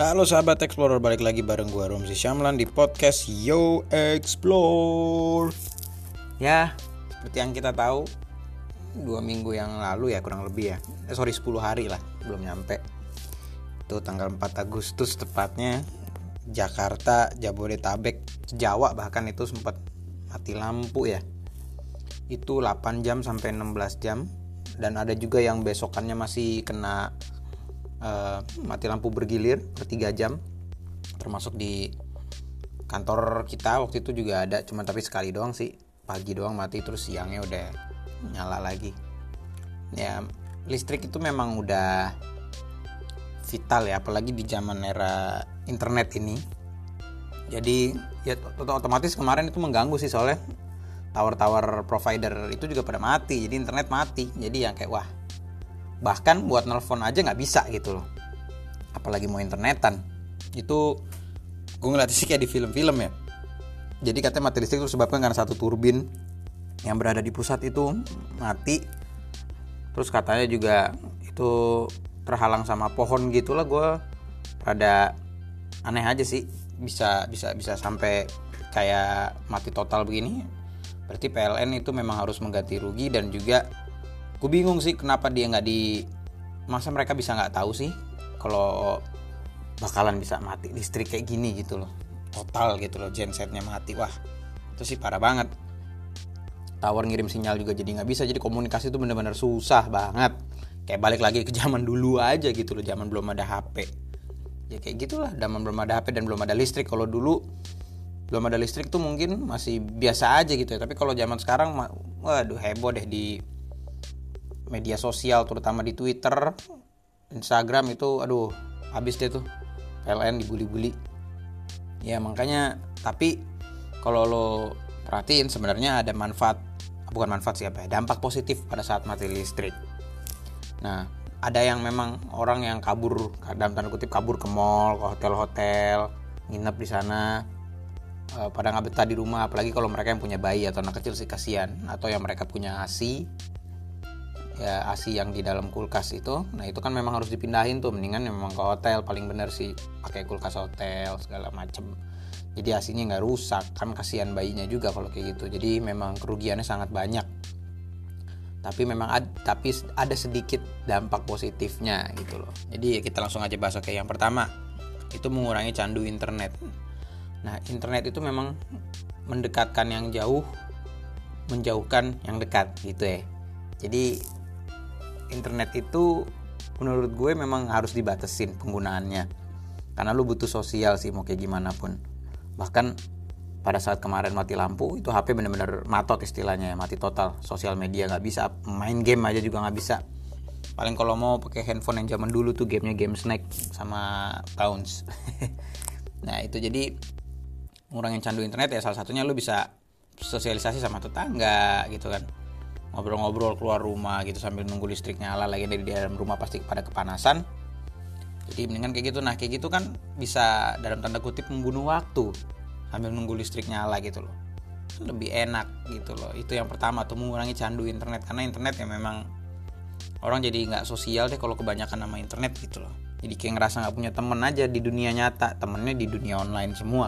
Halo sahabat Explorer, balik lagi bareng gue Romsi Syamlan di podcast Yo Explore. Ya, seperti yang kita tahu Dua minggu yang lalu ya kurang lebih ya. Eh, Sorry 10 hari lah, belum nyampe. Itu tanggal 4 Agustus tepatnya Jakarta, Jabodetabek, Jawa bahkan itu sempat mati lampu ya. Itu 8 jam sampai 16 jam. Dan ada juga yang besokannya masih kena uh, mati lampu bergilir per 3 jam termasuk di kantor kita waktu itu juga ada cuma tapi sekali doang sih. Pagi doang mati terus siangnya udah nyala lagi. Ya listrik itu memang udah vital ya apalagi di zaman era internet ini. Jadi ya otomatis kemarin itu mengganggu sih soalnya tower-tower provider itu juga pada mati jadi internet mati. Jadi yang kayak wah bahkan buat nelfon aja nggak bisa gitu loh. Apalagi mau internetan. Itu gue ngeliat sih kayak di film-film ya. Jadi katanya mati listrik itu sebabkan karena satu turbin yang berada di pusat itu mati. Terus katanya juga itu terhalang sama pohon gitulah gue rada aneh aja sih. Bisa bisa bisa sampai kayak mati total begini. Berarti PLN itu memang harus mengganti rugi dan juga gue bingung sih kenapa dia nggak di masa mereka bisa nggak tahu sih kalau bakalan bisa mati listrik kayak gini gitu loh. Total gitu loh gensetnya mati. Wah itu sih parah banget. Tower ngirim sinyal juga jadi nggak bisa jadi komunikasi itu bener-bener susah banget. Kayak balik lagi ke zaman dulu aja gitu loh zaman belum ada HP ya kayak gitulah zaman belum ada HP dan belum ada listrik. Kalau dulu belum ada listrik tuh mungkin masih biasa aja gitu ya. Tapi kalau zaman sekarang waduh heboh deh di media sosial terutama di Twitter, Instagram itu aduh habis deh tuh PLN dibully-bully. Ya makanya tapi kalau lo perhatiin sebenarnya ada manfaat bukan manfaat sih apa ya dampak positif pada saat mati listrik. Nah ada yang memang orang yang kabur dalam tanda kutip kabur ke mall, ke hotel-hotel, nginep di sana eh, pada nggak betah di rumah apalagi kalau mereka yang punya bayi atau anak kecil sih kasihan atau yang mereka punya asi ya ASI yang di dalam kulkas itu. Nah itu kan memang harus dipindahin tuh. Mendingan memang ke hotel paling bener sih pakai kulkas hotel segala macem. Jadi asinya nggak rusak. Kan kasihan bayinya juga kalau kayak gitu. Jadi memang kerugiannya sangat banyak. Tapi memang ada, tapi ada sedikit dampak positifnya gitu loh. Jadi ya kita langsung aja bahas. Oke yang pertama itu mengurangi candu internet. Nah internet itu memang mendekatkan yang jauh menjauhkan yang dekat gitu ya. Jadi internet itu menurut gue memang harus dibatesin penggunaannya. Karena lu butuh sosial sih mau kayak gimana pun. Bahkan pada saat kemarin mati lampu itu HP bener-bener matot istilahnya ya mati total. Sosial media nggak bisa main game aja juga nggak bisa. Paling kalau mau pakai handphone yang zaman dulu tuh gamenya game snack sama pounds nah itu jadi ngurangin candu internet ya salah satunya lu bisa sosialisasi sama tetangga gitu kan ngobrol-ngobrol keluar rumah gitu sambil nunggu listrik nyala lagi dari dalam rumah pasti pada kepanasan. Jadi mendingan kayak gitu. Nah kayak gitu kan bisa dalam tanda kutip membunuh waktu sambil nunggu listrik nyala gitu loh. Lebih enak gitu loh. Itu yang pertama tuh mengurangi candu internet. Karena internet ya memang orang jadi nggak sosial deh kalau kebanyakan nama internet gitu loh. Jadi kayak ngerasa nggak punya temen aja di dunia nyata. Temennya di dunia online semua.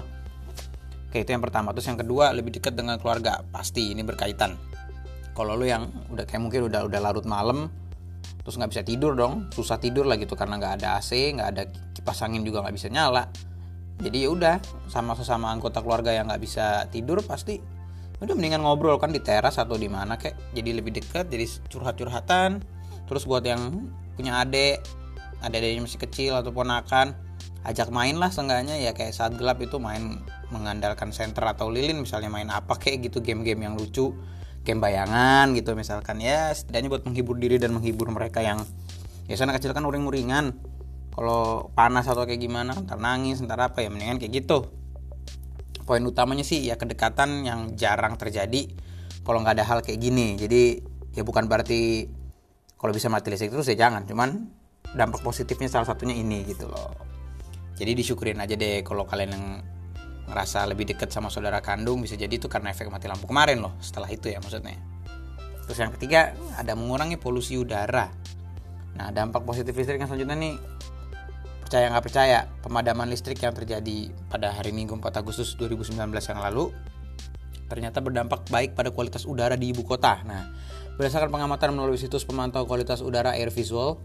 Oke itu yang pertama. Terus yang kedua lebih dekat dengan keluarga. Pasti ini berkaitan kalau lo yang udah kayak mungkin udah udah larut malam terus nggak bisa tidur dong susah tidur lah gitu karena nggak ada AC nggak ada kipas angin juga nggak bisa nyala. Jadi ya udah sama sesama anggota keluarga yang nggak bisa tidur pasti udah mendingan ngobrol kan di teras atau di mana kayak jadi lebih dekat jadi curhat-curhatan. Terus buat yang punya adik adik-adiknya masih kecil atau ponakan ajak main lah seenggaknya ya. Kayak saat gelap itu main mengandalkan center atau lilin misalnya main apa kayak gitu game-game yang lucu game bayangan gitu misalkan ya setidaknya buat menghibur diri dan menghibur mereka yang ya sana kecil kan uring-uringan. Kalau panas atau kayak gimana ntar nangis ntar apa ya mendingan kayak gitu. Poin utamanya sih ya kedekatan yang jarang terjadi kalau nggak ada hal kayak gini. Jadi ya bukan berarti kalau bisa mati listrik terus ya jangan cuman dampak positifnya salah satunya ini gitu loh. Jadi disyukurin aja deh kalau kalian yang ngerasa lebih dekat sama saudara kandung bisa jadi itu karena efek mati lampu kemarin loh setelah itu ya maksudnya terus yang ketiga ada mengurangi polusi udara nah dampak positif listrik yang selanjutnya nih percaya nggak percaya pemadaman listrik yang terjadi pada hari Minggu 4 Agustus 2019 yang lalu ternyata berdampak baik pada kualitas udara di ibu kota. Nah, berdasarkan pengamatan melalui situs pemantau kualitas udara Air Visual,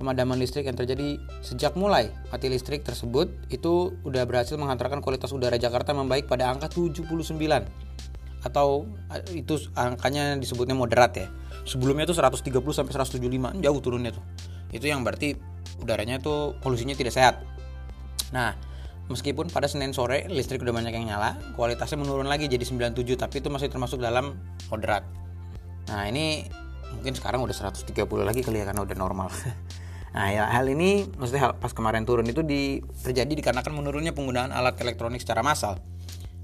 pemadaman listrik yang terjadi sejak mulai mati listrik tersebut itu udah berhasil menghantarkan kualitas udara Jakarta membaik pada angka 79 atau itu angkanya disebutnya moderat ya. Sebelumnya itu 130 sampai 175 jauh turunnya tuh. Itu yang berarti udaranya tuh polusinya tidak sehat. Nah, meskipun pada Senin sore listrik udah banyak yang nyala, kualitasnya menurun lagi jadi 97 tapi itu masih termasuk dalam moderat. Nah, ini mungkin sekarang udah 130 lagi kali ya karena udah normal. Nah, ya hal ini maksudnya pas kemarin turun itu di, terjadi dikarenakan menurunnya penggunaan alat elektronik secara massal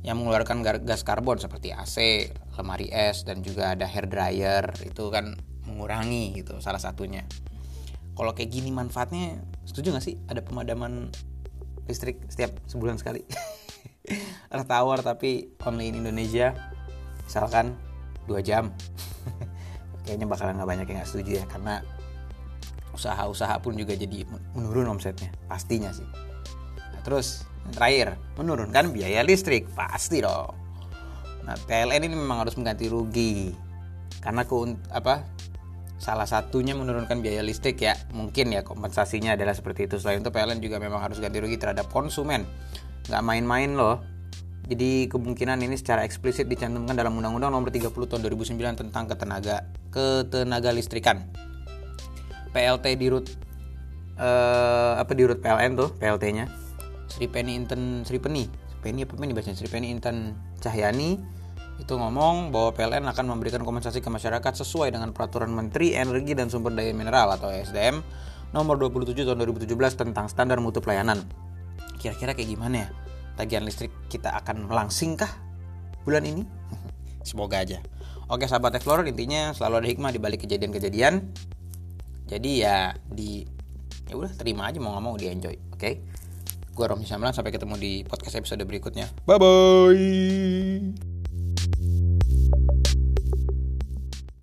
yang mengeluarkan gas karbon seperti AC, lemari es dan juga ada hair dryer itu kan mengurangi gitu salah satunya. Kalau kayak gini manfaatnya setuju gak sih ada pemadaman listrik setiap sebulan sekali? Earth Tower tapi only in Indonesia misalkan dua jam kayaknya bakalan nggak banyak yang nggak setuju ya karena usaha-usaha pun juga jadi menurun omsetnya. Pastinya sih. Nah, terus terakhir menurunkan biaya listrik. Pasti dong. Nah PLN ini memang harus mengganti rugi. Karena ke apa salah satunya menurunkan biaya listrik ya. Mungkin ya kompensasinya adalah seperti itu. Selain itu PLN juga memang harus ganti rugi terhadap konsumen. Nggak main-main loh. Jadi kemungkinan ini secara eksplisit dicantumkan dalam Undang-Undang Nomor 30 Tahun 2009 tentang ketenaga ketenaga listrikan. PLT di root uh, apa di root PLN tuh PLT-nya Sri Penny Inten Sri Penny Penny apa Penny bacanya Sri Penny Inten Cahyani itu ngomong bahwa PLN akan memberikan kompensasi ke masyarakat sesuai dengan peraturan Menteri Energi dan Sumber Daya Mineral atau SDM nomor 27 tahun 2017 tentang standar mutu pelayanan. Kira-kira kayak gimana ya? Tagihan listrik kita akan langsing kah bulan ini? Semoga aja. Oke sahabat Explorer intinya selalu ada hikmah di balik kejadian-kejadian jadi ya di ya udah terima aja mau ngomong di enjoy oke okay? gue Romi Samlan sampai ketemu di podcast episode berikutnya bye bye